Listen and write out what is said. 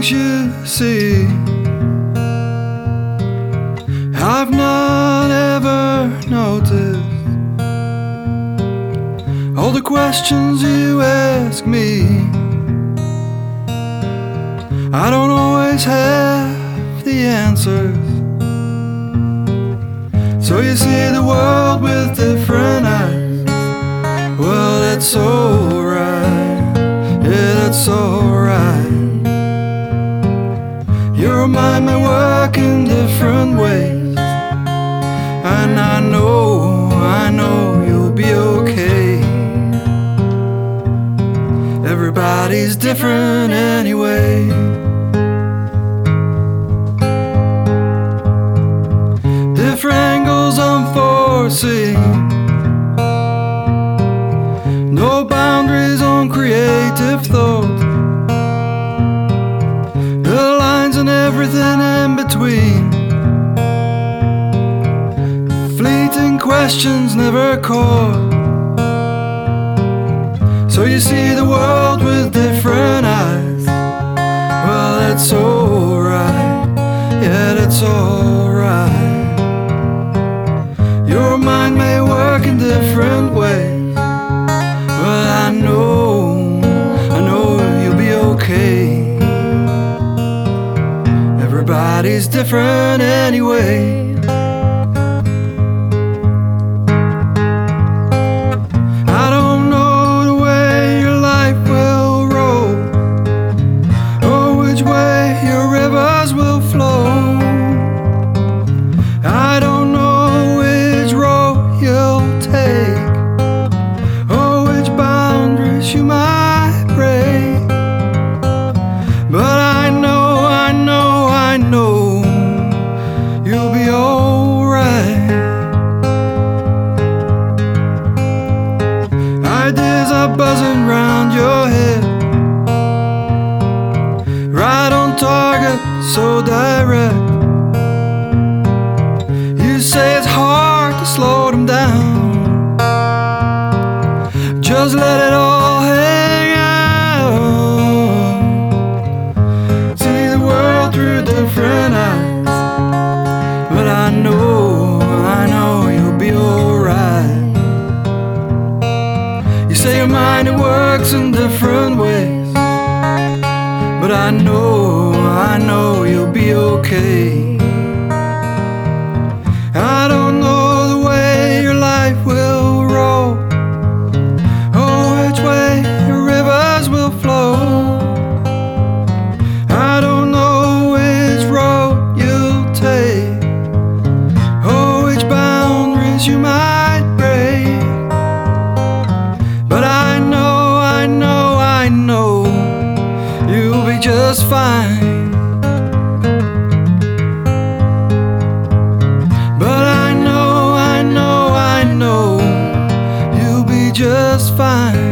things you see. I've not ever noticed all the questions you ask me. I don't always have the answers. So you see the world with different eyes. Well, that's alright. Yeah, that's alright. Mind may work in different ways. And I know, I know you'll be okay. Everybody's different anyway. Different angles unforeseen. No boundaries on creative thought. Everything in between. Fleeting questions never caught. So you see the world with different eyes. Well, that's alright. Yeah, that's alright. Everybody's different anyway. So direct. You say it's hard to slow them down. Just let it all hang out. See the world through different eyes. But I know, I know you'll be alright. You say your mind it works in different ways. But I know, I know you'll be okay. I don't know the way your life will roll, or which way your rivers will flow. I don't know which road you'll take, or which boundaries you might break. But I know, I know, I know you'll be just fine. Just fine.